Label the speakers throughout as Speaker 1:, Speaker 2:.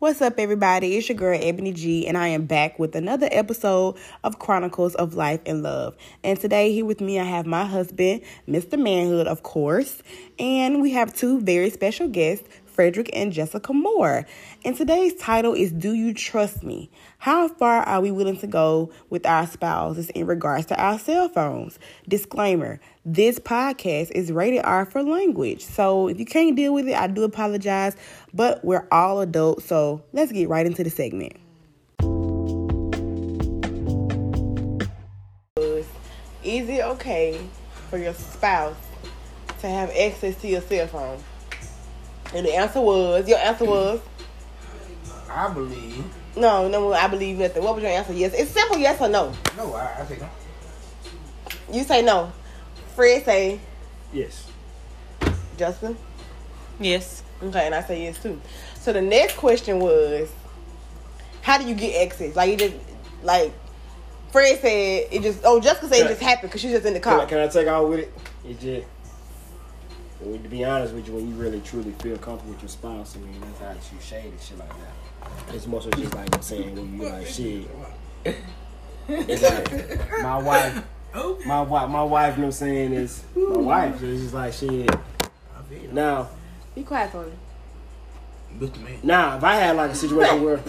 Speaker 1: What's up, everybody? It's your girl Ebony G, and I am back with another episode of Chronicles of Life and Love. And today, here with me, I have my husband, Mr. Manhood, of course, and we have two very special guests, Frederick and Jessica Moore. And today's title is Do You Trust Me? How far are we willing to go with our spouses in regards to our cell phones? Disclaimer this podcast is rated R for language. So if you can't deal with it, I do apologize, but we're all adults. So let's get right into the segment. Is it okay for your spouse to have access to your cell phone? And the answer was, your answer was,
Speaker 2: I believe.
Speaker 1: no, no, I believe nothing. What was your answer? Yes. It's simple yes or no.
Speaker 2: No, I, I think no.
Speaker 1: You say no. Fred say
Speaker 2: Yes.
Speaker 1: Justin.
Speaker 3: Yes.
Speaker 1: Okay, and I say yes too. So the next question was, how do you get access? Like you just like Fred said it just. Oh, Jessica said it just happened because she's just in the
Speaker 4: Can I,
Speaker 1: car.
Speaker 4: can I take out with it? It's just, well, to be honest with you, when you really truly feel comfortable with your spouse, I mean, that's how you shade and shit like that. It's more so just like I'm saying when you like shit. It's like my wife, my wife, my wife. You know what I'm saying is my wife. It's just like shit.
Speaker 2: I.
Speaker 4: Now,
Speaker 1: Be quiet for me.
Speaker 4: Now, if I had like a situation where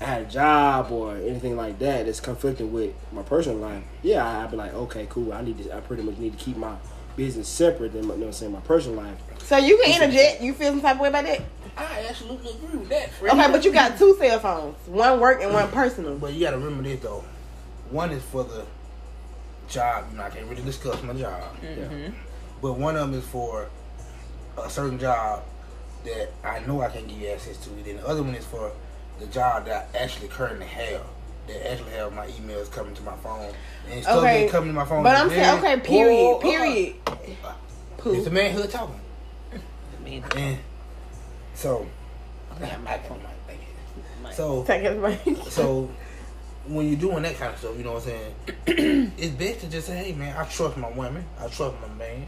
Speaker 4: I had a job or anything like that that's conflicting with my personal life, yeah, I'd be like, okay, cool. I need to. I pretty much need to keep my business separate than my, you know what I'm saying my personal life.
Speaker 1: So you can interject. You feel some type of way about that?
Speaker 2: I absolutely agree with that, Fred.
Speaker 1: Okay, but you got two cell phones. One work and one personal.
Speaker 2: But you gotta remember this though. One is for the job. You know, I can't really discuss my job. Mm-hmm. But one of them is for a certain job that I know I can give you access to. Then the other one is for the job that I actually currently have. That actually have my emails coming to my phone. And stuff
Speaker 1: Okay,
Speaker 2: that coming to my phone.
Speaker 1: But I'm saying, okay, period,
Speaker 2: Oh,
Speaker 1: period.
Speaker 2: oh. It's the manhood talking. Manhood.
Speaker 3: So, I mean,
Speaker 2: And so, so,
Speaker 1: Take everybody.
Speaker 2: so when you're doing that kind of stuff, you know what I'm saying? it's best to just say, hey man, I trust my women, I trust my man.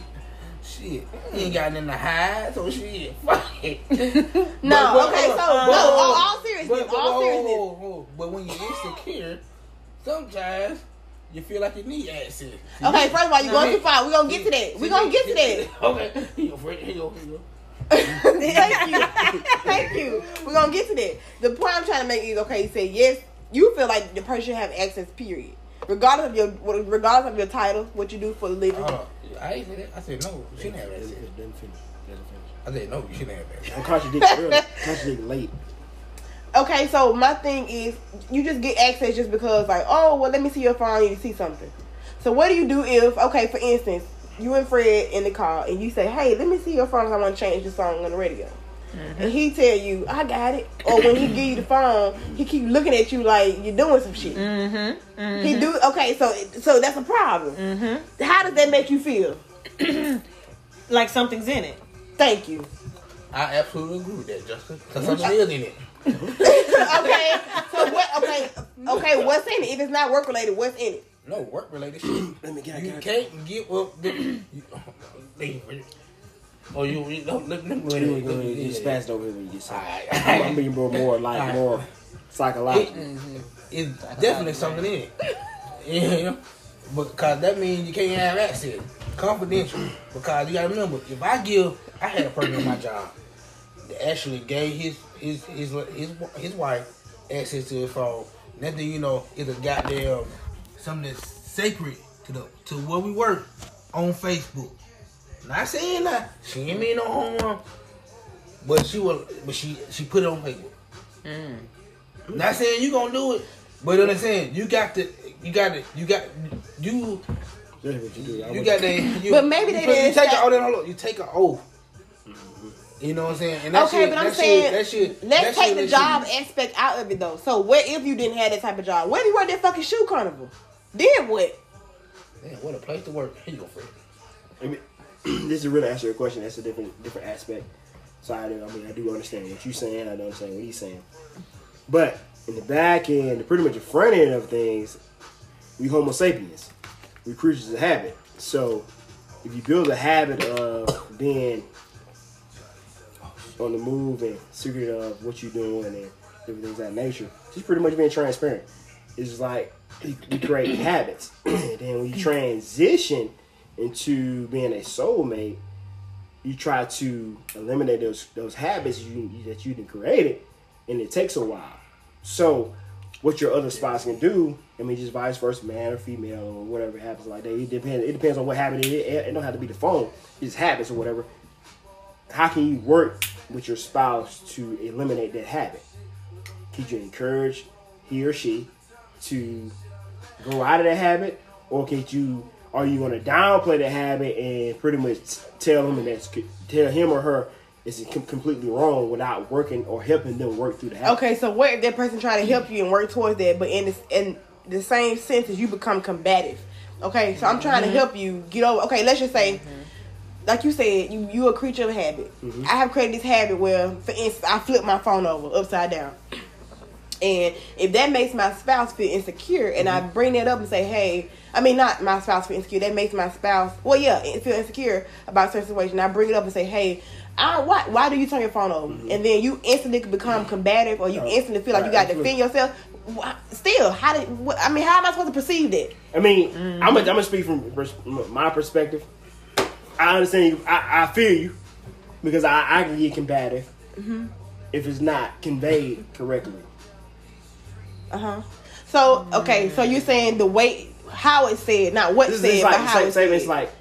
Speaker 2: Shit, he ain't got nothing to hide, so shit, fuck it.
Speaker 1: No,
Speaker 2: But-
Speaker 1: okay, so no, all, all seriousness,
Speaker 2: but- but-
Speaker 1: all
Speaker 2: oh,
Speaker 1: seriousness.
Speaker 2: oh, oh, But when you're insecure, sometimes you feel like you need access.
Speaker 1: Okay, first of all, you going too far. We gonna get to that. We're gonna get to that.
Speaker 2: Okay, here you go, Here you go. Here you go.
Speaker 1: Thank you. Thank you. We're gonna get to that. The point I'm trying to make is okay, you say yes, you feel like the person should have access, period. Regardless of your regardless of your title, what you do for a living.
Speaker 2: On. I ain't say that. I said no. She didn't have access.
Speaker 4: Doesn't finish. Doesn't finish.
Speaker 2: I said no. You shouldn't have access.
Speaker 4: I'm contradicting early. Contradicting late.
Speaker 1: Okay, so my thing is you just get access just because like, oh well let me see your phone, I need to see something. So what do you do if okay, for instance, you and Fred in the car and you say, Hey, let me see your phone 'cause I want to change the song on the radio. And he tell you, I got it. Or when he give you the phone, he keep looking at you like you're doing some shit.
Speaker 3: mm-hmm,
Speaker 1: He do okay, so so that's a problem.
Speaker 3: mm-hmm.
Speaker 1: How does that make you feel?
Speaker 3: Like something's in it.
Speaker 1: Thank you.
Speaker 2: I absolutely agree with that, Justin. Because something is in it.
Speaker 1: okay, so what? Okay, okay, what's in it? If it's not work related, what's in it?
Speaker 2: No work related shit.
Speaker 4: Let me get.
Speaker 2: You
Speaker 4: I got-
Speaker 2: can't get well. the- you- they- Oh, you, you don't let me go
Speaker 4: You
Speaker 2: ahead.
Speaker 4: go ahead, you just passed over here when you. I'm, I'm
Speaker 2: alright.
Speaker 4: being more, more like
Speaker 2: Alright.
Speaker 4: more psychological.
Speaker 2: It's definitely something in it. You know? Because that means you can't have access. Confidential. Because you gotta remember, if I give, I had a person in my job that actually gave his his his his, his wife access to his phone. Nothing you know is a goddamn something that's sacred to the to where we work on Facebook. Not saying that she ain't mean no harm, but she will. But she she put it on Facebook. Mm. Not saying you gonna do it, but I'm saying you got to, you got to, you got you,
Speaker 4: That's what you do.
Speaker 2: You got to. You,
Speaker 1: But maybe they
Speaker 2: you, put- you
Speaker 1: didn't
Speaker 2: take
Speaker 1: say-
Speaker 2: a, hold on, hold you take an oath. You know what I'm saying? And that
Speaker 1: Okay,
Speaker 2: shit,
Speaker 1: but I'm
Speaker 2: that
Speaker 1: saying
Speaker 2: shit, that shit,
Speaker 1: let's
Speaker 2: that
Speaker 1: take
Speaker 2: shit,
Speaker 1: the
Speaker 2: that
Speaker 1: job
Speaker 2: shit-
Speaker 1: aspect out of it though. So what if you didn't have that type of job? What if you worked at fucking shoe carnival? Then what?
Speaker 2: Man, what a place to work. Here you go, Fred.
Speaker 4: This is really answer your question. That's a different different aspect. So I, do, I mean, I do understand what you're saying. I don't understand what he's saying. But in the back end, pretty much the front end of things, we Homo sapiens. We creatures of habit. So if you build a habit of being on the move and secret of what you're doing and different things that nature. Just pretty much being transparent. It's like you create habits, and then you transition into being a soulmate, you try to eliminate those those habits you, that you done created, and it takes a while. So, what your other spouse can do, I mean, just vice versa, man or female or whatever happens like that. It depends. It depends on what habit it is. It don't have to be the phone. It's habits or whatever. How can you work with your spouse to eliminate that habit? Can you encourage he or she to go out of that habit, or can you? Are you going to downplay the habit and pretty much tell him and that's tell him or her it's completely wrong without working or helping them work through the habit?
Speaker 1: Okay, so what if that person try to help you and work towards that, but in this, in the same sense as you become combative? Okay, so I'm trying to mm-hmm. help you get over. Okay, let's just say, mm-hmm. like you said, you you a creature of habit. Mm-hmm. I have created this habit where, for instance, I flip my phone over upside down. And if that makes my spouse feel insecure, and I mm-hmm. bring that up and say, "Hey," I mean, not my spouse feel insecure. That makes my spouse, well, yeah, feel insecure about a certain situation. I bring it up and say, "Hey, I, why why do you turn your phone over?" Mm-hmm. And then you instantly become mm-hmm. combative, or you instantly feel like you got to defend yourself. Still, how did? What, I mean, how am I supposed to perceive that?
Speaker 4: I mean, I'm gonna I'm gonna speak from my perspective. I understand you. I, I feel you because I, I can get combative if it's not conveyed correctly.
Speaker 1: Uh huh. So okay, so you're saying the way how it's said, not what
Speaker 4: This
Speaker 1: said,
Speaker 4: is
Speaker 1: but
Speaker 4: like
Speaker 1: how
Speaker 4: say,
Speaker 1: it's
Speaker 4: say
Speaker 1: said.
Speaker 4: it's like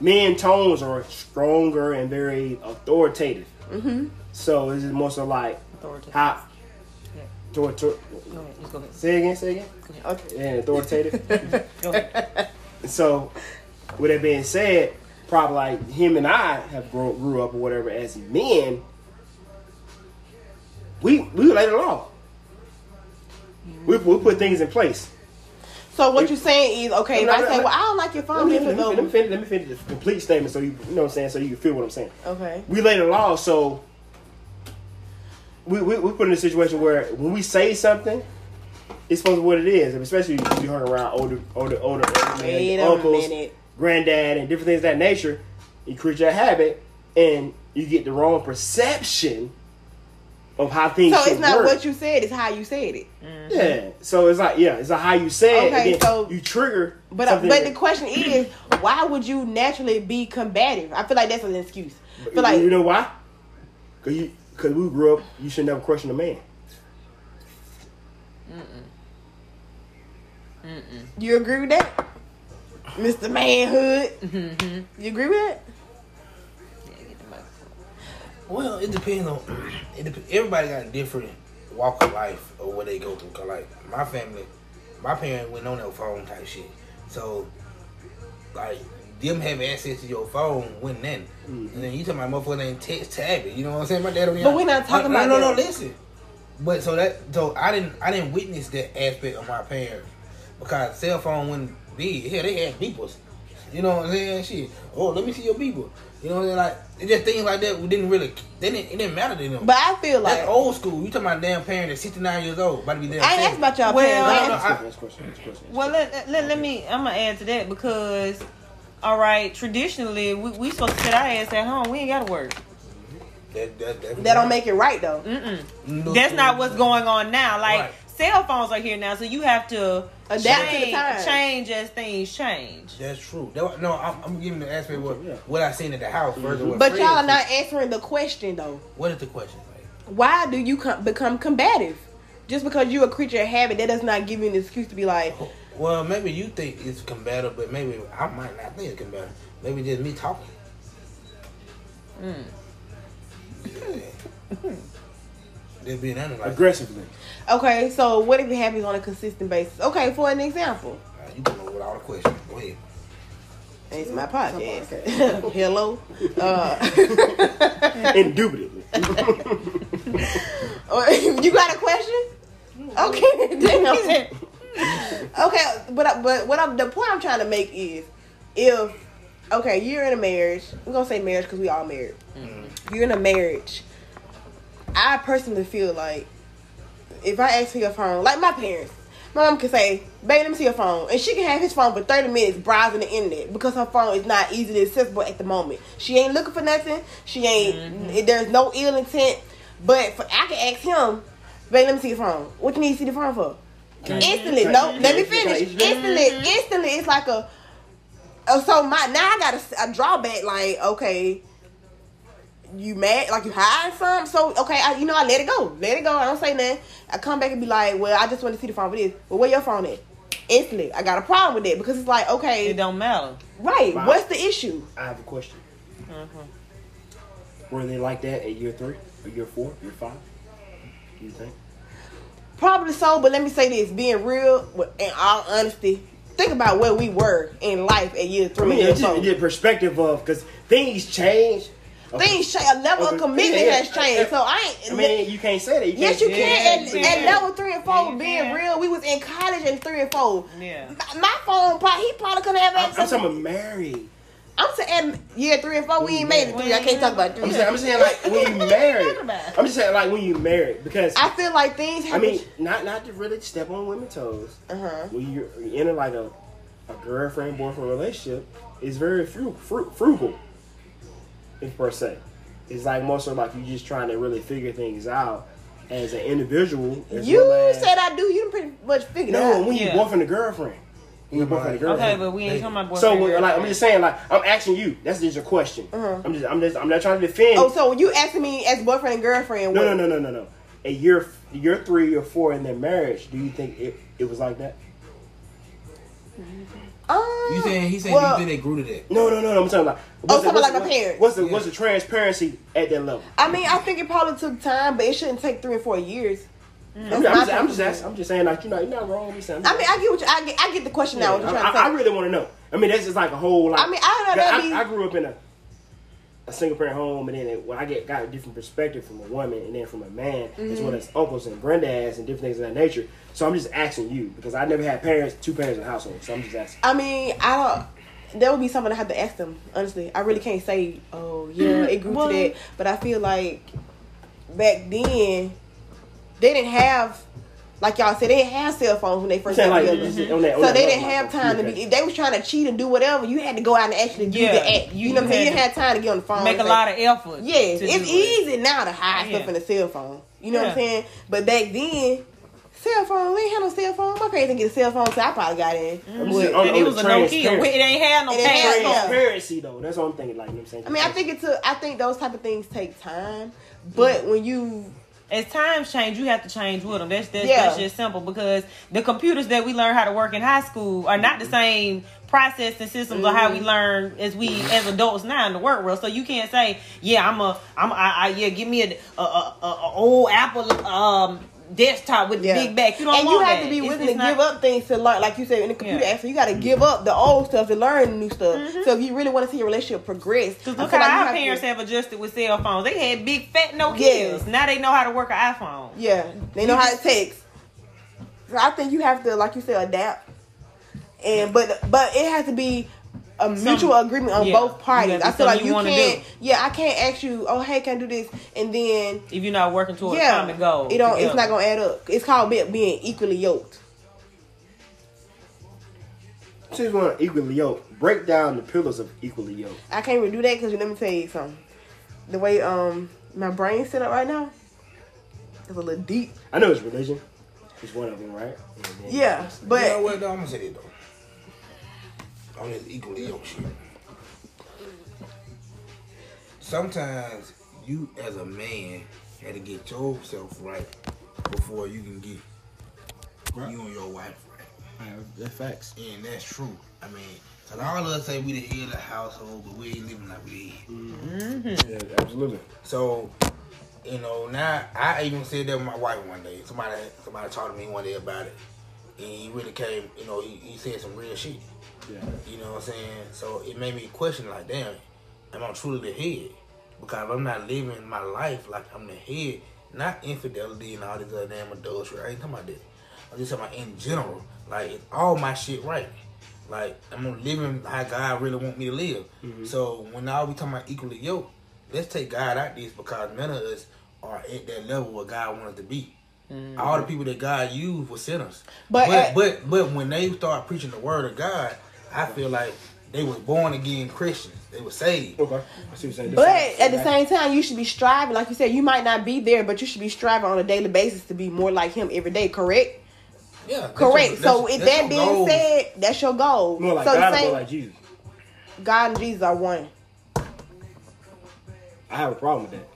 Speaker 4: men tones are stronger and very authoritative. Mm-hmm. So it's more so like
Speaker 3: Authoritative.
Speaker 4: how.
Speaker 3: Yeah.
Speaker 4: Tor- tor-
Speaker 3: Go ahead. Just go ahead.
Speaker 4: say again. Say again.
Speaker 1: okay.
Speaker 4: And authoritative.
Speaker 3: Go ahead.
Speaker 4: So, with that being said, probably like him and I have grown, grew up or whatever as men. We we lay the law. We, we put things in place.
Speaker 1: So what you're saying is okay. If
Speaker 4: No,
Speaker 1: I
Speaker 4: no,
Speaker 1: say,
Speaker 4: no.
Speaker 1: well, I don't like your
Speaker 4: Let
Speaker 1: phone
Speaker 4: me, let, me, let, me finish, let me finish the complete statement so you, you know what I'm saying so you can feel what I'm saying.
Speaker 1: Okay.
Speaker 4: We lay the law, so we, we, we put in a situation where when we say something, it's supposed to be what it is, especially if you hung around older, older, older, older man, uncles, granddad, and different things of that nature. You create your habit, and you get the wrong perception of how things.
Speaker 1: So it's not
Speaker 4: work.
Speaker 1: what you said; it's how you said it.
Speaker 4: Yeah. So it's like yeah, it's like how you say it,
Speaker 1: Okay,
Speaker 4: and
Speaker 1: so-
Speaker 4: you trigger.
Speaker 1: But uh,
Speaker 4: something
Speaker 1: but the question is, why would you naturally be combative? I feel like that's an excuse. I feel
Speaker 4: you
Speaker 1: like
Speaker 4: know why? Cause you, cause we grew up. You should never question a man.
Speaker 1: you agree with that, Mister Manhood. You agree with that?
Speaker 2: Well, it depends on. It dep- everybody got a different walk of life or what they go through. Cause like my family, my parents went on their phone type shit. So, like them having access to your phone wasn't nothing. Mm-hmm. And then you talking about motherfucker ain't text tab it. You know what I'm saying? My dad don't.
Speaker 1: But we're not talking about
Speaker 2: No, no, no. Listen. But so that so I didn't I didn't witness that aspect of my parents because cell phone wasn't big. Hell, they had beepers. You know what I'm saying? Shit. Oh, let me see your beeper. You know what I'm saying? Like it just things like that we didn't really they didn't it didn't matter to them.
Speaker 1: But I feel like
Speaker 2: That's old school. You talking about a damn parent that's 69 years old, about to be damn.
Speaker 1: I ain't asked about y'all
Speaker 3: Well-
Speaker 1: parents. I
Speaker 2: No,
Speaker 1: asked-
Speaker 2: no, I-
Speaker 4: Next question, next question, next
Speaker 3: Well, let, let, let me. I'm gonna add to that because, all right, traditionally we we supposed to sit our ass at home. We ain't gotta work.
Speaker 2: that, that, that,
Speaker 1: that don't make it right though.
Speaker 2: No
Speaker 3: That's not
Speaker 2: school.
Speaker 3: what's going on now. Like
Speaker 2: Right.
Speaker 3: cell phones are here now, so you have to
Speaker 1: Adapt to the
Speaker 3: change, change as things change.
Speaker 2: That's true. That, no, I'm, I'm giving the aspect what what I seen at the house versus mm-hmm. what.
Speaker 1: But y'all are not answering the question though.
Speaker 2: What is the question? Like?
Speaker 1: Why do you com- become combative? Just because you're a creature of habit, that does not give you an excuse to be like,
Speaker 2: Well, maybe you think it's combative, but maybe I might not think it's combative. Maybe just me talking. Hmm. Yeah. Just being honest, like,
Speaker 4: Aggressively.
Speaker 1: okay, so what if it happens on a consistent basis? Okay, for an example,
Speaker 2: uh, you come up with all the questions. Go ahead.
Speaker 1: it's my podcast. Hello. Uh,
Speaker 4: Indubitably.
Speaker 1: you got a question? Okay, damn. Okay, but but what I'm the point I'm trying to make is if okay you're in a marriage we're gonna say marriage because we all married. You're in a marriage. I personally feel like if I ask for your phone, like my parents, My mom can say, "Baby, let me see your phone," and she can have his phone for thirty minutes browsing the internet because her phone is not easily accessible at the moment. She ain't looking for nothing. She ain't. There's no ill intent. But for, I can ask him, "Baby, let me see your phone. What you need to see the phone for?" Instantly, no. Let me finish. Instantly, instantly, it's like a. Oh, so my now I got a, a drawback. Like, okay, you mad? Like you hide some So okay, I, you know I let it go. Let it go. I don't say nothing. I come back and be like, well, I just want to see the phone for this. Well, where your phone at? Instantly, I got a problem with that because it's like, okay It
Speaker 3: don't matter.
Speaker 1: right?
Speaker 4: Wow.
Speaker 1: What's the issue?
Speaker 4: I have a question.
Speaker 3: Mm-hmm.
Speaker 4: Were they like that at year three, or year four, year five? You think?
Speaker 1: Probably so, but let me say this: being real, in all honesty, think about where we were in life at year
Speaker 4: I
Speaker 1: three.
Speaker 4: mean,
Speaker 1: year
Speaker 4: just
Speaker 1: four.
Speaker 4: the perspective of because things change. Okay.
Speaker 1: Things change. A level
Speaker 4: Okay.
Speaker 1: of commitment
Speaker 4: Yeah, yeah.
Speaker 1: has changed. So I ain't.
Speaker 4: I mean, you can't say that. You
Speaker 1: Yes,
Speaker 4: can't,
Speaker 1: you
Speaker 3: Yeah,
Speaker 1: can. At,
Speaker 3: you
Speaker 1: at level three and four,
Speaker 3: Yeah,
Speaker 1: being
Speaker 3: can.
Speaker 1: real, we was in college in three and four.
Speaker 3: Yeah.
Speaker 1: My, my phone, probably, he probably couldn't have
Speaker 4: I'm, I'm talking about married.
Speaker 1: I'm saying year three and four, we ain't made it three. I can't talk about three.
Speaker 4: I'm saying, I'm saying like when you married. I'm just saying like when you married because
Speaker 1: I feel like things
Speaker 4: I
Speaker 1: have.
Speaker 4: mean not not to really step on women's toes.
Speaker 1: uh huh.
Speaker 4: When you're in like a a girlfriend boyfriend relationship, it's very fru- fru- frugal. If per se, it's like most of like you just trying to really figure things out as an individual. as
Speaker 1: You
Speaker 4: well as-
Speaker 1: said I do. You pretty much figured it out.
Speaker 4: no
Speaker 1: out.
Speaker 4: when you
Speaker 3: Yeah.
Speaker 4: boyfriend and girlfriend. When you boyfriend and girlfriend.
Speaker 3: Okay, but we ain't talking about boyfriend.
Speaker 4: So
Speaker 3: girlfriend.
Speaker 4: like I'm just saying, like I'm asking you. That's just a question.
Speaker 1: Uh-huh.
Speaker 4: I'm just, I'm just, I'm not trying to defend.
Speaker 1: Oh, so when you asking me as boyfriend and girlfriend,
Speaker 4: no,
Speaker 1: what-
Speaker 4: no, no, no, no, no. A year, year three or four in their marriage, do you think it, it was like that?
Speaker 2: You uh, saying he said
Speaker 1: well,
Speaker 2: you think they grew to that?
Speaker 4: No, no, no, no. I'm talking about. what's
Speaker 1: Oh,
Speaker 4: the-
Speaker 1: talking
Speaker 4: what's
Speaker 1: like my parents.
Speaker 4: What's the
Speaker 2: Yeah.
Speaker 4: what's the transparency at that level?
Speaker 1: I mean, I think it probably took time, but it shouldn't take three or four years.
Speaker 4: I'm, just, I'm, just, I'm just
Speaker 1: opinion.
Speaker 4: asking. I'm just saying like you're not, you're not wrong with me saying.
Speaker 1: I mean, I get what you, I get. I get the question now. What you're
Speaker 4: I,
Speaker 1: trying
Speaker 4: I,
Speaker 1: say.
Speaker 4: I really want to know. I mean, that's just like a whole like.
Speaker 1: I mean, I know that'd be-
Speaker 4: I, I grew up in a a single parent home, and then it, when I get got a different perspective from a woman, and then from a man, as
Speaker 1: Mm-hmm.
Speaker 4: well as uncles and granddads and different things of that nature. So I'm just asking you because I never had parents, two parents in the household. So I'm just asking.
Speaker 1: I mean, I don't. That would be something I have to ask them. Honestly, I really can't say. Oh yeah, it grew
Speaker 3: Well-
Speaker 1: to that. But I feel like back then they didn't have, like y'all said, they didn't have cell phones when they first
Speaker 4: saying
Speaker 1: got
Speaker 4: like
Speaker 1: together.
Speaker 4: just on that, on
Speaker 1: So
Speaker 4: that
Speaker 1: they didn't have time to be. If they was trying to cheat and do whatever, you had to go out and actually do
Speaker 3: Yeah,
Speaker 1: the act. You,
Speaker 3: you
Speaker 1: know what I'm saying? You didn't have time to get on the phone.
Speaker 3: make a lot of effort. Yeah,
Speaker 1: it's
Speaker 3: do it.
Speaker 1: easy now to hide oh,
Speaker 3: Yeah.
Speaker 1: stuff in a cell phone. You know what I'm saying? But back then, cell phone, we ain't had no cell phone. My parents didn't get a cell phone, so I probably got in.
Speaker 4: I'm
Speaker 1: With-
Speaker 4: just- on- on
Speaker 3: it was a Nokia. It ain't had no
Speaker 1: It ain't had
Speaker 4: Transparency though, that's what I'm thinking. Like you know what I'm saying.
Speaker 1: I mean, I think it's a, I think those type of things take time. But when you,
Speaker 3: As times change, you have to change with them. That's that's,
Speaker 1: Yeah.
Speaker 3: that's just simple because the computers that we learn how to work in high school are not the same processing systems of how we learn as we as adults now in the work world. So you can't say, yeah, I'm a, I'm, I, I yeah, give me a, a, a, a, a old Apple um desktop with the
Speaker 1: yeah,
Speaker 3: big back. You don't
Speaker 1: and you have
Speaker 3: that.
Speaker 1: to be willing to
Speaker 3: not-
Speaker 1: give up things to learn, like you said in the computer
Speaker 3: Yeah.
Speaker 1: You got to give up the old stuff to learn the new stuff. Mm-hmm. So if you really want to see your relationship progress,
Speaker 3: Cause
Speaker 1: I
Speaker 3: look how
Speaker 1: like
Speaker 3: our
Speaker 1: have to-
Speaker 3: parents have adjusted with cell phones. They had big fat Nokias. Now they know how to work an iPhone.
Speaker 1: Yeah, they know how to text. So I think you have to, like you said, adapt. And but but it has to be a mutual agreement on
Speaker 3: yeah,
Speaker 1: both parties. I feel like you
Speaker 3: you
Speaker 1: can't.
Speaker 3: do.
Speaker 1: Yeah, I can't ask you. Oh, hey, can I do this? And then
Speaker 3: If you're not working towards a
Speaker 1: yeah,
Speaker 3: common goal,
Speaker 1: it don't. It's not gonna add up. It's called being equally yoked.
Speaker 4: Just want equally yoked. Break down the pillars of equally yoked.
Speaker 1: I can't even do that because let me tell you something. The way um my brain's set up right now, it's a little deep.
Speaker 4: I know it's religion. It's one of them, right? And
Speaker 1: Yeah, but
Speaker 2: you know what? I'm gonna say it though. On this equally yoked shit. Sometimes you as a man had to get yourself right before you can get you and your wife right.
Speaker 4: That's facts.
Speaker 2: And that's true. I mean, cause all of us say we the head of the household, but we ain't living like we the head. Mm-hmm.
Speaker 4: Yeah, absolutely.
Speaker 2: So, you know, now I even said that with my wife one day. Somebody somebody talked to me one day about it. And he really came, you know, he, he said some real shit.
Speaker 4: Yeah.
Speaker 2: You know what I'm saying? So it made me question like, damn, am I truly the head? Because I'm not living my life like I'm the head. Not infidelity and all this other damn adultery. I ain't talking about that. I'm just talking about in general. Like is all my shit right. Like I'm living how God really want me to live. Mm-hmm. So when now we talking about equally yoked, let's take God out this because none of us are at that level where God wants us to be. Mm-hmm. All the people that God used were sinners.
Speaker 1: But
Speaker 2: But
Speaker 1: at-
Speaker 2: but, but when they start preaching the word of God, I feel like they was born again Christians. They were saved.
Speaker 4: Okay. I see what you're saying.
Speaker 1: But at the same time, you should be striving. Like you said, you might not be there, but you should be striving on a daily basis to be more like him every day. Correct?
Speaker 2: Yeah.
Speaker 1: Correct.
Speaker 2: your-
Speaker 1: so,
Speaker 2: that's-
Speaker 1: with that being
Speaker 2: goal.
Speaker 1: said, that's your goal.
Speaker 4: more like
Speaker 1: so
Speaker 4: God,
Speaker 1: the
Speaker 4: or
Speaker 1: same,
Speaker 4: more like Jesus.
Speaker 1: God and Jesus are one.
Speaker 4: I have a problem with that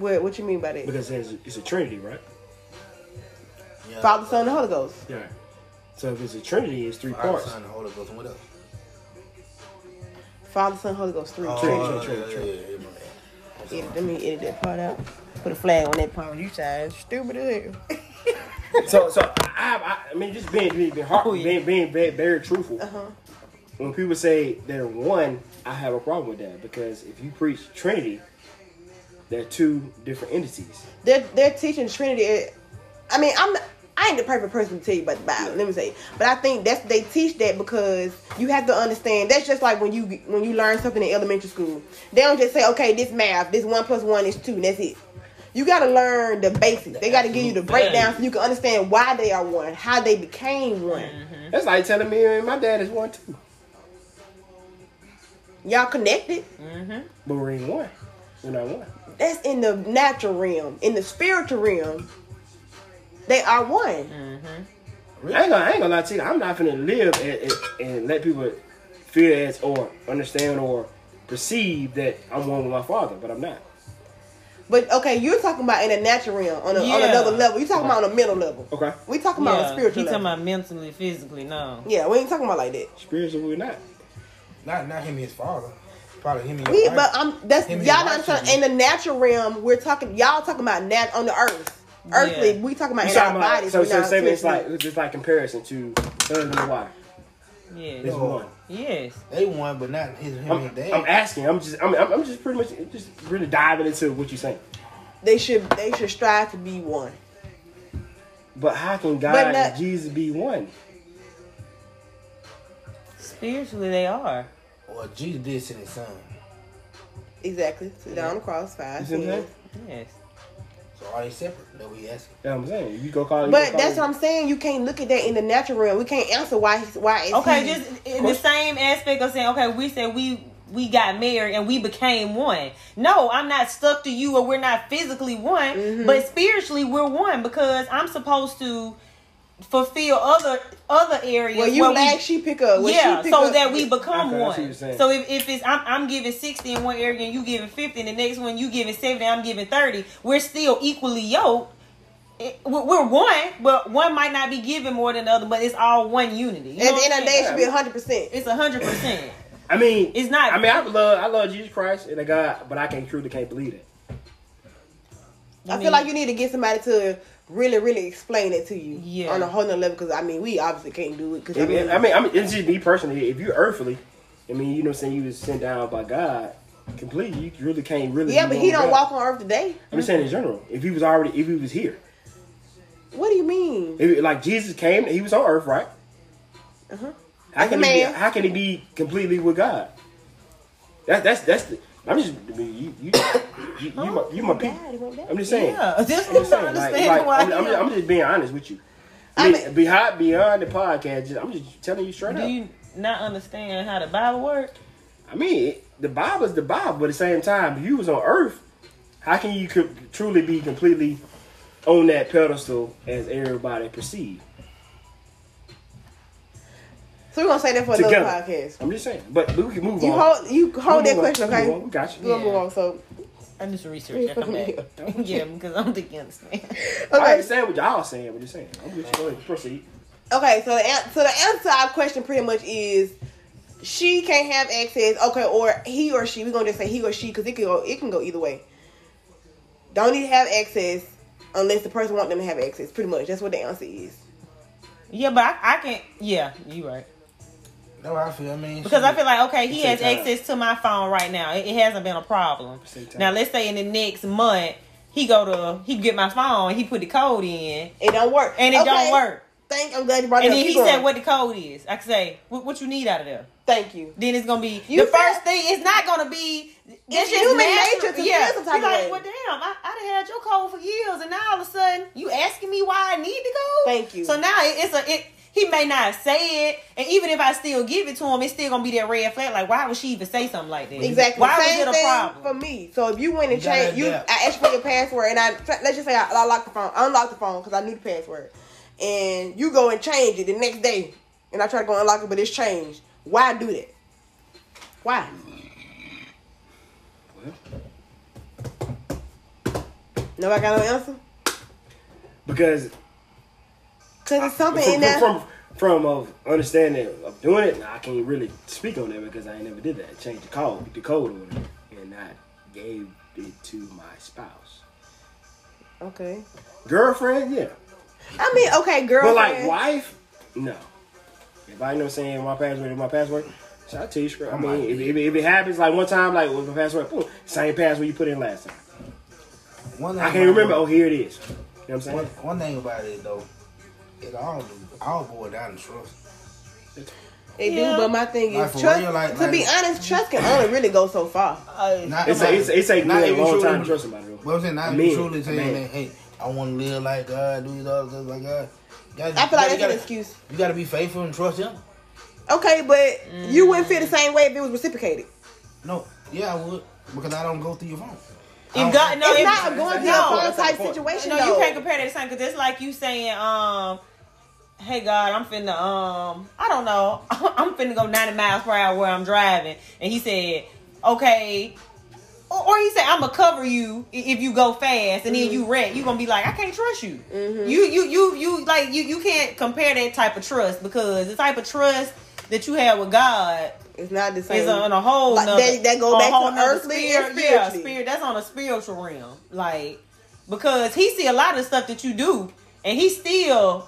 Speaker 1: What What you mean by that?
Speaker 4: because it's, it's a Trinity, right?
Speaker 2: Yeah.
Speaker 1: Father, Son, and Holy Ghost.
Speaker 4: Yeah. So if it's a Trinity, it's three
Speaker 2: Father,
Speaker 4: parts.
Speaker 2: Son, and Holy Ghost, and what else?
Speaker 1: Father, Son, Holy Ghost. Three.
Speaker 2: Oh,
Speaker 4: Trinity,
Speaker 2: yeah,
Speaker 4: Trinity,
Speaker 2: yeah,
Speaker 4: Trinity.
Speaker 2: yeah, yeah, yeah.
Speaker 1: Let me edit that part out. Put a flag on that part. You sound stupid as hell.
Speaker 4: So, so I, I, I mean, just being being being, hard,
Speaker 3: Oh, yeah.
Speaker 4: being, being very, very truthful.
Speaker 1: Uh-huh.
Speaker 4: When people say they're one, I have a problem with that because if you preach Trinity, they're two different entities.
Speaker 1: They're they're teaching Trinity. I mean, I'm not, I ain't the perfect person to tell you about the Bible. Let me say, but I think that's they teach that because you have to understand. That's just like when you when you learn something in elementary school. They don't just say, okay, this math, this one plus one is two, and that's it. You got to learn the basics. They got to give you the breakdown so you can understand why they are one, how they became one.
Speaker 4: That's like telling me uh, my dad is one too,
Speaker 1: Y'all connected. Mm-hmm.
Speaker 4: but we're in one. We're not one.
Speaker 1: That's in the natural realm. In the spiritual realm, they are one.
Speaker 4: I ain't gonna, I ain't gonna lie to you. I'm not gonna live and, and, and let people feel as or understand or perceive that I'm one with my father, but I'm not.
Speaker 1: But okay, you're talking about in the natural realm on, a, on
Speaker 3: Yeah.
Speaker 1: another level. You're talking about on a mental level.
Speaker 4: Okay,
Speaker 1: We talking about on a spiritual
Speaker 3: he talking about mentally, physically. No.
Speaker 1: yeah, we ain't talking about like that.
Speaker 4: spiritual, we're not.
Speaker 2: Not not him and his father. Probably him and
Speaker 1: We,
Speaker 2: your
Speaker 1: but. I'm that's
Speaker 2: Him
Speaker 1: y'all not
Speaker 2: wife
Speaker 1: trying,
Speaker 2: should
Speaker 1: in the natural realm. We're talking y'all talking about nat on the earth, earthly.
Speaker 3: Yeah.
Speaker 1: We talking about
Speaker 4: You
Speaker 1: in our
Speaker 4: about-
Speaker 1: bodies.
Speaker 4: so,
Speaker 1: we're
Speaker 4: so
Speaker 1: not
Speaker 4: say it's like it's just like comparison to husband and wife.
Speaker 3: Yes.
Speaker 4: It's one.
Speaker 3: Yes.
Speaker 2: They won, but not his him
Speaker 4: I'm,
Speaker 2: dad.
Speaker 4: I'm asking. I'm just. I'm, I'm I'm just pretty much just really diving into what you're saying.
Speaker 1: they should they should strive to be one.
Speaker 4: But how can God
Speaker 1: But not-
Speaker 4: and Jesus be one?
Speaker 3: Spiritually, they are.
Speaker 2: Well, Jesus did send his son.
Speaker 1: Exactly. Sit down the cross five.
Speaker 4: You see what I'm saying?
Speaker 3: Yes.
Speaker 2: So are they separate? That we asking.
Speaker 4: That's what I'm saying. You go call. you
Speaker 1: But
Speaker 4: go call
Speaker 1: that's
Speaker 4: it-
Speaker 1: what I'm saying. You can't look at that in the natural realm. We can't answer why. He's, why is
Speaker 3: Okay,
Speaker 1: he,
Speaker 3: just in the same aspect of saying, okay, we said we we got married and we became one. No, I'm not stuck to you or we're not physically one,
Speaker 1: Mm-hmm.
Speaker 3: but spiritually we're one because I'm supposed to fulfill other other areas.
Speaker 1: well, you
Speaker 3: where we-
Speaker 1: lag, she pick up. When
Speaker 3: yeah,
Speaker 1: pick
Speaker 3: so
Speaker 1: up,
Speaker 3: that we become
Speaker 4: Okay, I see what you're
Speaker 3: one. So if, if it's I'm, I'm giving 60 in one area and you giving 50, and the next one you giving 70, I'm giving 30, we're still equally yoked. It- We're we're one, but one might not be giving more than the other, but it's all one unity. You
Speaker 1: At the end of the day, it should be hundred percent.
Speaker 3: It's a hundred percent.
Speaker 4: I mean,
Speaker 3: It's not-
Speaker 4: I mean, I love, I love Jesus Christ and the God, but I can't truly can't believe it.
Speaker 1: I feel like you need to get somebody to really, really explain it to you
Speaker 3: Yeah.
Speaker 1: on a whole nother level. Because I mean, we obviously can't do it. Because I
Speaker 4: I mean,
Speaker 1: mean,
Speaker 4: I mean, I mean, it's just me personally. If you're earthly, I mean, you know, what I'm saying you was sent down by God completely. You really can't really.
Speaker 1: yeah, but he don't
Speaker 4: God.
Speaker 1: walk on earth today.
Speaker 4: I'm just saying in general. If he was already, if he was here,
Speaker 1: What do you mean?
Speaker 4: if, like Jesus came, he was on earth, right?
Speaker 1: Uh-huh.
Speaker 4: How
Speaker 1: As
Speaker 4: can he be, how can he be completely with God? That's that's that's. The, I'm just I mean, you you you, you, my, you my oh, people.
Speaker 1: Dad, he went back.
Speaker 4: I'm just saying.
Speaker 3: Yeah, just
Speaker 4: I'm just saying. Like,
Speaker 3: understand
Speaker 4: like,
Speaker 3: why.
Speaker 4: I'm, I'm, just, I'm just being honest with you. I
Speaker 1: I
Speaker 4: mean,
Speaker 1: mean-
Speaker 4: behind beyond the podcast, just, I'm just telling you straight
Speaker 3: do
Speaker 4: up.
Speaker 3: Do you not understand how the Bible works?
Speaker 4: I mean, it, the Bible is the Bible, but at the same time, if you was on Earth, how can you co- truly be completely on that pedestal as everybody perceive?
Speaker 1: So we're gonna say that for
Speaker 4: Together.
Speaker 1: another podcast.
Speaker 4: I'm just saying, but we can move
Speaker 1: You
Speaker 4: on.
Speaker 1: hold you hold
Speaker 4: We
Speaker 1: that
Speaker 4: move on.
Speaker 1: question, okay?
Speaker 4: move on. We got you.
Speaker 1: We're gonna move on. So
Speaker 3: I do some research. I come back. yeah, because I don't think you understand.
Speaker 4: I
Speaker 1: okay,
Speaker 4: understand what y'all saying. What you're saying. I'm with you. Go ahead, proceed.
Speaker 1: okay. So the so the answer to our question pretty much is she can't have access. Okay, or he or she. We're gonna just say he or she because it can go it can go either way. Don't need to have access unless the person want them to have access. Pretty much that's what the answer is.
Speaker 3: Yeah, but I, I can. Yeah, you right.
Speaker 2: That's what I feel. I mean,
Speaker 3: Because I feel like okay, he has
Speaker 4: time.
Speaker 3: access to my phone right now. It, it hasn't been a problem. Now let's say in the next month he go to he get my phone, he put the code in,
Speaker 1: It don't work,
Speaker 3: and it
Speaker 1: Okay.
Speaker 3: don't work.
Speaker 1: Thank. I'm glad you brought it
Speaker 3: And
Speaker 1: up.
Speaker 3: then
Speaker 1: Keep
Speaker 3: he said
Speaker 1: going.
Speaker 3: what the code is. I can say what, what you need out of there.
Speaker 1: Thank you.
Speaker 3: Then it's gonna be
Speaker 1: You
Speaker 3: the
Speaker 1: said-
Speaker 3: first thing. It's not gonna be.
Speaker 1: It's
Speaker 3: just
Speaker 1: human
Speaker 3: natural.
Speaker 1: nature to
Speaker 3: yeah.
Speaker 1: feel some type
Speaker 3: Be
Speaker 1: of
Speaker 3: like,
Speaker 1: way.
Speaker 3: well, damn, I, I done had your code for years, and now all of a sudden you asking me why I need to go.
Speaker 1: Thank you.
Speaker 3: So now it, it's a it. He may not say it, and even if I still give it to him, it's still gonna be that red flag. Like, why would she even say something like that?
Speaker 1: Exactly.
Speaker 3: Why
Speaker 1: Same
Speaker 3: was it a
Speaker 1: thing
Speaker 3: problem?
Speaker 1: for me. So if you went and
Speaker 2: You
Speaker 1: changed, you
Speaker 2: adapt.
Speaker 1: I asked for your password, and I let's just say I, I locked the phone, I unlocked the phone because I knew the password, and you go and change it the next day, and I try to go unlock it, but it's changed. Why do that? Why? Nobody got no answer.
Speaker 4: Because
Speaker 1: Cause it's something
Speaker 4: from,
Speaker 1: in there.
Speaker 4: from from of understanding of doing it, I can't really speak on that because I ain't never did that. Change the code, the code on it, and I gave it to my spouse,
Speaker 1: okay.
Speaker 4: girlfriend. Yeah,
Speaker 1: I mean, okay, girl.
Speaker 4: but like wife, no. If I know saying my password is my password, so I tell you straight. I mean, if, if, if it happens like one time, like with my password, boom, same password you put in last time.
Speaker 2: One thing
Speaker 4: I can't remember.
Speaker 2: it-
Speaker 4: Oh, here it is. You know what I'm saying?
Speaker 2: One, one thing about it though, it all all boil down to trust.
Speaker 1: They
Speaker 3: Yeah.
Speaker 1: do, but my thing is
Speaker 2: for
Speaker 1: trust.
Speaker 2: real, like-
Speaker 1: to be honest, trust can only really go so far.
Speaker 2: Not
Speaker 4: It's a, it's a, it's a,
Speaker 2: not even
Speaker 4: long time to trust somebody. Though.
Speaker 2: But I'm saying, not
Speaker 4: A
Speaker 2: even truly saying
Speaker 4: man.
Speaker 2: that, hey, I want to live like God, do these other things like God. Gotta-
Speaker 1: I feel like
Speaker 2: you
Speaker 1: that's an excuse.
Speaker 2: You got to be faithful and trust Him.
Speaker 1: Okay, but you wouldn't feel the same way if it was reciprocated.
Speaker 2: No, yeah, I would because I don't go through your phone.
Speaker 3: If God, no,
Speaker 1: it's
Speaker 3: if-
Speaker 1: not a going through your phone type situation.
Speaker 3: No,
Speaker 1: though.
Speaker 3: you can't compare that to something because it's like you saying, um, hey God, I'm finna, um, I don't know, I'm finna go 90 miles per hour where I'm driving, and he said, okay. Or, or he said, "I'm gonna cover you if you go fast, and then you wreck. You gonna be like, I can't trust you. You, you, you, you, like you, you can't compare that type of trust because the type of trust that you have with God
Speaker 1: It's not the same.
Speaker 3: It's on a whole
Speaker 1: Like,
Speaker 3: nother,
Speaker 1: that- that go back to earthly and
Speaker 3: yeah, spirit. That's on a spiritual realm, like because he see a lot of stuff that you do, and he still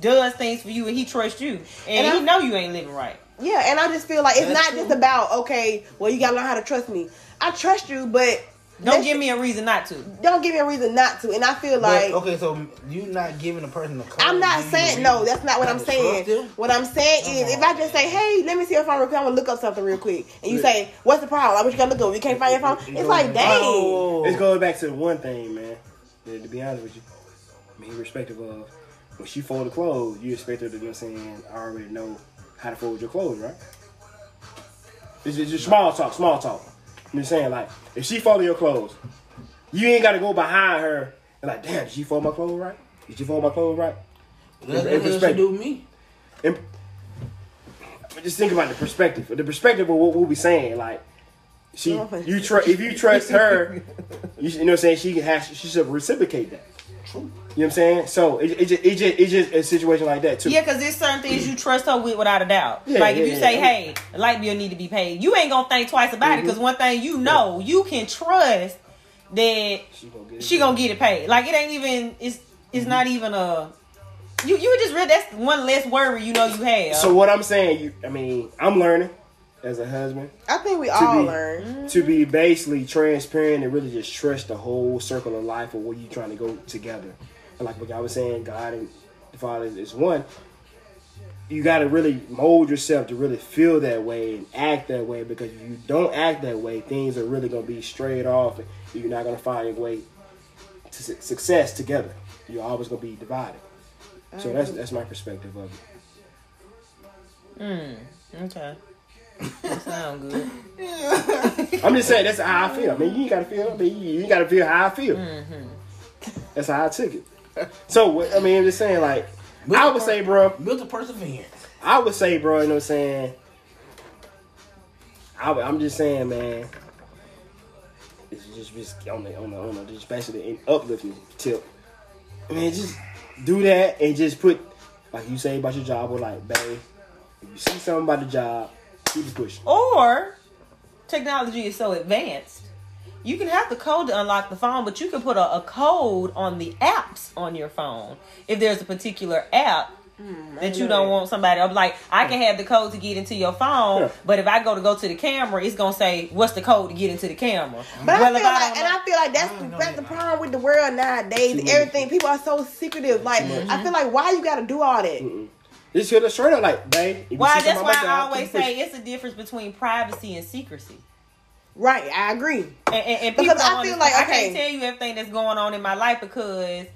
Speaker 3: does things for you, and he trusts you, and,
Speaker 1: And
Speaker 3: he
Speaker 1: I-
Speaker 3: know you ain't living right.
Speaker 1: yeah, and I just feel like it's
Speaker 2: That's
Speaker 1: not
Speaker 2: true.
Speaker 1: just about okay. Well, you gotta learn how to trust me. I trust you, but
Speaker 3: Don't give me a reason not to.
Speaker 1: don't give me a reason not to. And I feel like
Speaker 2: but, okay, so you not giving a person a code.
Speaker 1: I'm not
Speaker 2: give you a
Speaker 1: saying no. That's not what I'm saying. What I'm saying is, if I just say, "Hey, let me see your phone real quick. I'm gonna look up something real quick," and you say, "What's the problem? I wish you gotta look up. You can't find your phone." It's like, dang.
Speaker 2: Oh.
Speaker 4: It's going back to the one thing, man. that, to be honest with you, I mean, irrespective of when she fold the clothes, you expect her to, you know what I'm saying, I already know how to fold your clothes, right? It's just, just small talk, small talk. I'm just saying, like, if she fold your clothes, you ain't got to go behind her and like, damn, did she fold my clothes right? Did she fold my clothes right?
Speaker 2: That's
Speaker 4: In
Speaker 2: what she
Speaker 4: perspective.
Speaker 2: do with me.
Speaker 4: And just think about the perspective. The perspective of what we'll be saying, like she, you trust if you trust her, you, you know what I'm saying. She has she should reciprocate that.
Speaker 2: True.
Speaker 4: You know what I'm saying? So it, it, just, it just it's just a situation like that too.
Speaker 3: Yeah, because there's certain things you trust her with without a doubt.
Speaker 4: Yeah,
Speaker 3: like if
Speaker 4: yeah,
Speaker 3: you say,
Speaker 4: yeah.
Speaker 3: "Hey, the light bill need to be paid," you ain't gonna think twice about it mm-hmm. because one thing you know, you can trust that
Speaker 4: She gonna get it.
Speaker 3: she gonna get it paid. Like it ain't even it's it's not mm-hmm. even a you you just read that's one less worry you know you have.
Speaker 4: So what I'm saying, you, I mean, I'm learning as a husband
Speaker 1: I think we all
Speaker 4: be
Speaker 1: learn.
Speaker 4: to be basically transparent and really just trust the whole circle of life of where you're trying to go together. And like what I was saying, God and the Father is one. You got to really mold yourself to really feel that way and act that way because if you don't act that way, things are really going to be straight off and you're not going to find your way to su- success together. You're always going to be divided. So that's mm. that's my perspective of it.
Speaker 3: Mm, okay. That sound good.
Speaker 4: I'm just saying that's how I feel. I mean, you ain't gotta feel. I mean, you, you gotta feel how I feel. Mm-hmm. That's how I took it. So what- I mean, I'm just saying, like, I would say, bro,
Speaker 2: Build the perseverance.
Speaker 4: I would say, bro, you know what I'm saying. I, I'm just saying, man. It's just, just on the on the on the just basically an uplifting tip. I mean, just do that and just put, like you say about your job, or like, babe, if you see something about the job, keep it pushing.
Speaker 3: Or technology is so advanced. You can have the code to unlock the phone, but you can put a, a code on the apps on your phone. If there's a particular app hmm, that you don't want somebody I'm like, I can have the code to get into your phone,
Speaker 4: Yeah.
Speaker 3: but if I go to go to the camera, it's gonna say, "What's the code to get into the camera?"
Speaker 1: But
Speaker 3: Well,
Speaker 1: I feel like,
Speaker 3: don't
Speaker 1: and
Speaker 3: know-
Speaker 1: I feel like that's the, that's the problem with the world nowadays. Everything people are so secretive. Like I feel like why you got to do all that?
Speaker 4: Just hit us straight up, like, babe. if you
Speaker 3: Well,
Speaker 4: see
Speaker 3: that's why
Speaker 4: about
Speaker 3: I
Speaker 4: job,
Speaker 3: always
Speaker 4: keep it pushing.
Speaker 3: say it's a difference between privacy and secrecy.
Speaker 1: Right, I agree.
Speaker 3: And, and, and people
Speaker 1: Because I
Speaker 3: don't
Speaker 1: feel
Speaker 3: understand-
Speaker 1: like,
Speaker 3: I can't tell you everything that's going on in my life because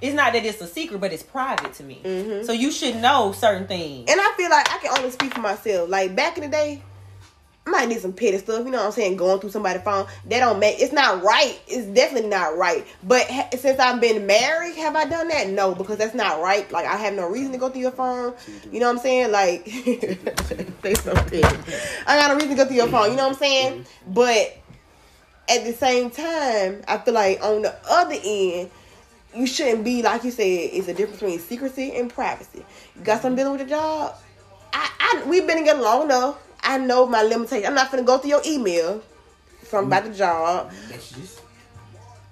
Speaker 3: it's not that it's a secret, but it's private to me. Mm-hmm. So you should know certain things.
Speaker 1: And I feel like I can only speak for myself. Like back in the day, I might need some petty stuff. You know what I'm saying? Going through somebody's phone, that don't make. It's not right. It's definitely not right. But ha- since I've been married, have I done that? No, because that's not right. Like I have no reason to go through your phone. You know what I'm saying? Like, they so petty. I got a reason to go through your phone. You know what I'm saying? But at the same time, I feel like on the other end, you shouldn't be like you said. It's a difference between secrecy and privacy. You got something dealing with your job. I, I we've been together long enough. I know my limitations. I'm not gonna go through your email from about the job.
Speaker 2: Messages.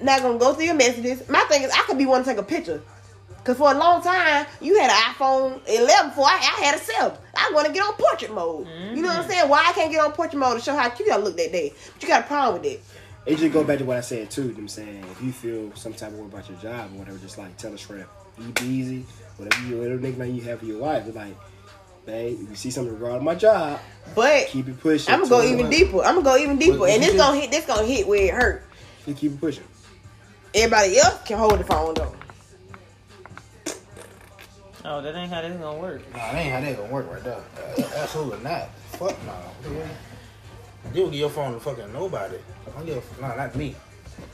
Speaker 1: Not gonna go through your messages. My thing is, I could be one to take a picture. Cause for a long time, you had an iPhone 11 before I, I had a 7. I want to get on portrait mode. You know what I'm mm-hmm. saying? Why I can't get on portrait mode to show how cute I look that day? But you got a problem with it.
Speaker 4: It just go back to what I said too. Them saying if you feel some type of way about your job or whatever, just like tell up. You be easy. Whatever you whatever nickname you have for your wife, like, babe, if you see something wrong with my job,
Speaker 1: But
Speaker 4: keep it pushing.
Speaker 1: I'm gonna go even deeper. I'm gonna go even deeper,
Speaker 2: What-
Speaker 1: and
Speaker 2: what
Speaker 1: this
Speaker 2: you
Speaker 1: gonna hit. This gonna hit where it hurt.
Speaker 4: You keep it pushing.
Speaker 1: Everybody else can hold the phone though.
Speaker 3: Oh, that ain't how this gonna work.
Speaker 2: Nah, that ain't how that gonna work right there. Uh, absolutely not. Fuck no. You don't give your phone to fucking nobody. I don't give a, nah, not me.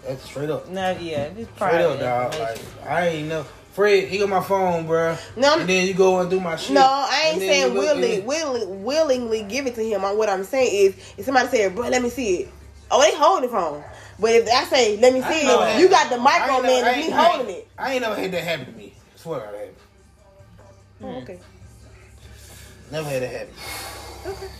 Speaker 2: That's straight up.
Speaker 3: Nah, yeah, this
Speaker 2: Straight
Speaker 3: private
Speaker 2: up, dog. Like. I ain't know. Fred, he got my phone, bruh.
Speaker 1: No,
Speaker 2: and then you go and do my shit.
Speaker 1: No, I ain't saying willingly, willingly, willingly give it to him. What I'm saying is, if somebody said, "Bro, let me see it," oh, they holding the phone. But if I say, "Let me see it," you got the
Speaker 2: I
Speaker 1: micro man
Speaker 2: I
Speaker 1: of me holding it.
Speaker 2: I ain't never had that happen to me. I swear that happened.
Speaker 1: Oh, okay.
Speaker 2: Never had that happen.
Speaker 1: I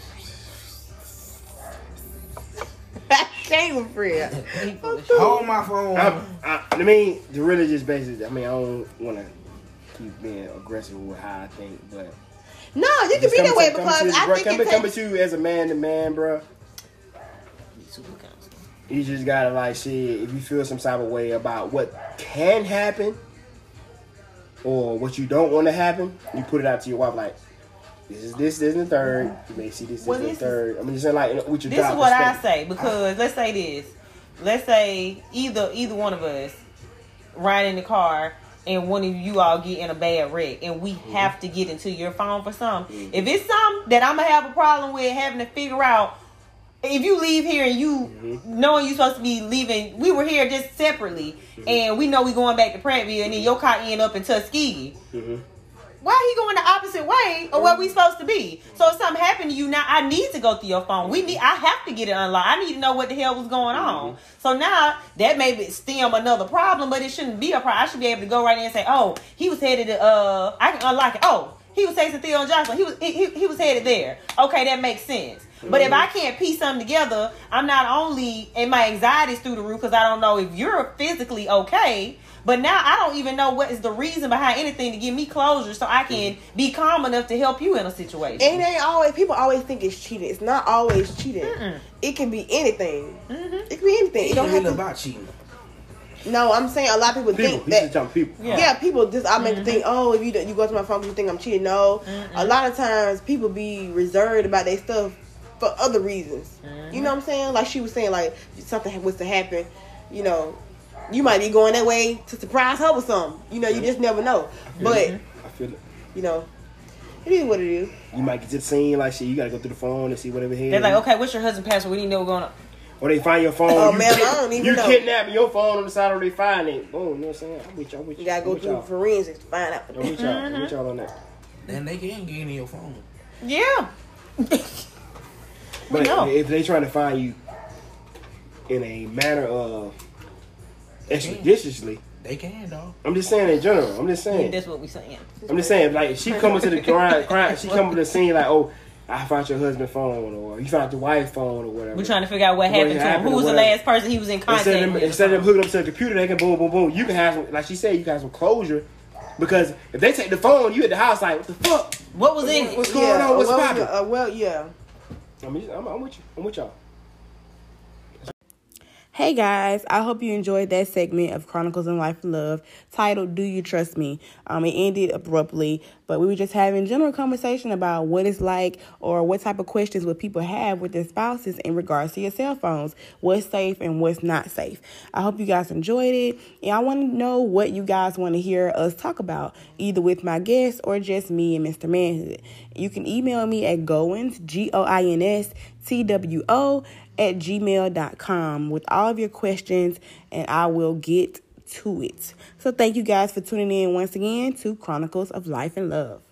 Speaker 1: can't with Fred.
Speaker 3: He full.
Speaker 2: Hold my phone.
Speaker 4: I, I, I mean, the religious basis. I mean, I don't want to keep being aggressive with how I think, but
Speaker 1: No, you can be
Speaker 4: coming
Speaker 1: that way
Speaker 4: to- coming
Speaker 1: because
Speaker 4: to-
Speaker 1: I
Speaker 4: bro,
Speaker 1: think
Speaker 4: coming,
Speaker 1: it
Speaker 4: coming to you as a man to man, bro.
Speaker 3: Super.
Speaker 4: You just gotta like shit. If you feel some type of way about what can happen or what you don't want to happen, you put it out to your wife like, "This is this, this, and the third. You may see this, this,
Speaker 1: Well,
Speaker 4: and the third. I mean, saying like with your
Speaker 3: This is what I say because let's say this. Let's say either either one of us ride in the car and one of you all get in a bad wreck and we
Speaker 4: Mm-hmm.
Speaker 3: have to get into your phone for something. If it's something that I'm gonna have a problem with having to figure out if you leave here and you
Speaker 4: Mm-hmm.
Speaker 3: knowing you're supposed to be leaving, we were here just separately,
Speaker 4: Mm-hmm.
Speaker 3: and we know we going back to Prattville, and then your car end up in Tuskegee.
Speaker 4: Mhm.
Speaker 3: Why he going the opposite way of where we supposed to be? So if something happened to you now, I need to go through your phone. We need. I have to get it unlocked. I need to know what the hell was going on. So now that may be stem another problem, but it shouldn't be a problem. I should be able to go right in and say, "Oh, he was headed to. Uh, I can unlock it. Oh, he was chasing Theo Johnson. He was he, he, he was headed there. Okay, that makes sense. But if I can't piece something together, I'm not only and my anxiety's through the roof because I don't know if you're physically okay. But now I don't even know what is the reason behind anything to give me closure, so I can be calm enough to help you in a situation.
Speaker 1: And it ain't always people always think it's cheating. It's not always cheating. It can be anything.
Speaker 3: Mm-hmm.
Speaker 1: It can be anything. It
Speaker 2: It
Speaker 1: don't have
Speaker 2: really
Speaker 1: to.
Speaker 2: about cheating.
Speaker 1: No, I'm saying a lot of people,
Speaker 4: People,
Speaker 1: think
Speaker 4: he's
Speaker 1: that
Speaker 4: just talking people.
Speaker 3: Yeah.
Speaker 1: Yeah, people just I make think, oh, if you you go to my phone, you think I'm cheating. No, a lot of times people be reserved about their stuff for other reasons. You know what I'm saying? Like she was saying, like if something was to happen, you know, you might be going that way to surprise her with something. You know, you just never know. But mm-hmm.
Speaker 4: I feel it.
Speaker 1: you know, it is what it is.
Speaker 4: You might get to the scene like shit. You gotta go through the phone and see whatever here.
Speaker 3: They're like, okay, what's your husband's password? We need to know what's going on.
Speaker 4: Or they find your phone.
Speaker 1: Oh,
Speaker 4: you
Speaker 1: man, I don't even
Speaker 4: you
Speaker 1: know.
Speaker 4: kidnapping your phone on the side or they find it. Boom, you know what I'm saying? I'm with y'all. I'm with
Speaker 1: You gotta go
Speaker 4: I'm with
Speaker 1: through
Speaker 4: y'all.
Speaker 1: forensics to find out.
Speaker 4: I'm with y'all. I'm with y'all on that.
Speaker 2: Then they can get into your phone.
Speaker 3: Yeah.
Speaker 4: But
Speaker 3: know.
Speaker 4: if they trying to find you in a manner of expeditiously,
Speaker 2: They can, dog.
Speaker 4: I'm just saying in general. I'm just saying.
Speaker 3: That's what we saying.
Speaker 4: I'm just saying, like she coming to the crime, crime she coming to the scene like, oh, I found your husband's phone, or you found your wife's phone, or whatever.
Speaker 3: We're trying to figure out what
Speaker 4: What
Speaker 3: happened to him. Who was the last person he was in contact
Speaker 4: instead of them,
Speaker 3: with?
Speaker 4: instead of them hooking up to the computer, they can boom, boom, boom. You can have some, like she said, you can have some closure. Because if they take the phone, you at the house like, what the fuck?
Speaker 3: what was in it?
Speaker 4: What's going on? What's
Speaker 1: well,
Speaker 4: popping?
Speaker 1: Uh, well, yeah.
Speaker 4: I mean, I'm, I'm with you. I'm with y'all.
Speaker 5: Hey guys, I hope you enjoyed that segment of Chronicles in Life and Love titled Do You Trust Me? Um, it ended abruptly, but we were just having general conversation about what it's like or what type of questions would people have with their spouses in regards to your cell phones, what's safe and what's not safe. I hope you guys enjoyed it, and I want to know what you guys want to hear us talk about, either with my guests or just me and Mr. Manhood. You can email me at Goins, G O I N S T W O, at gmail.com with all of your questions, and I will get to it. So, thank you guys for tuning in once again to Chronicles of Life and Love.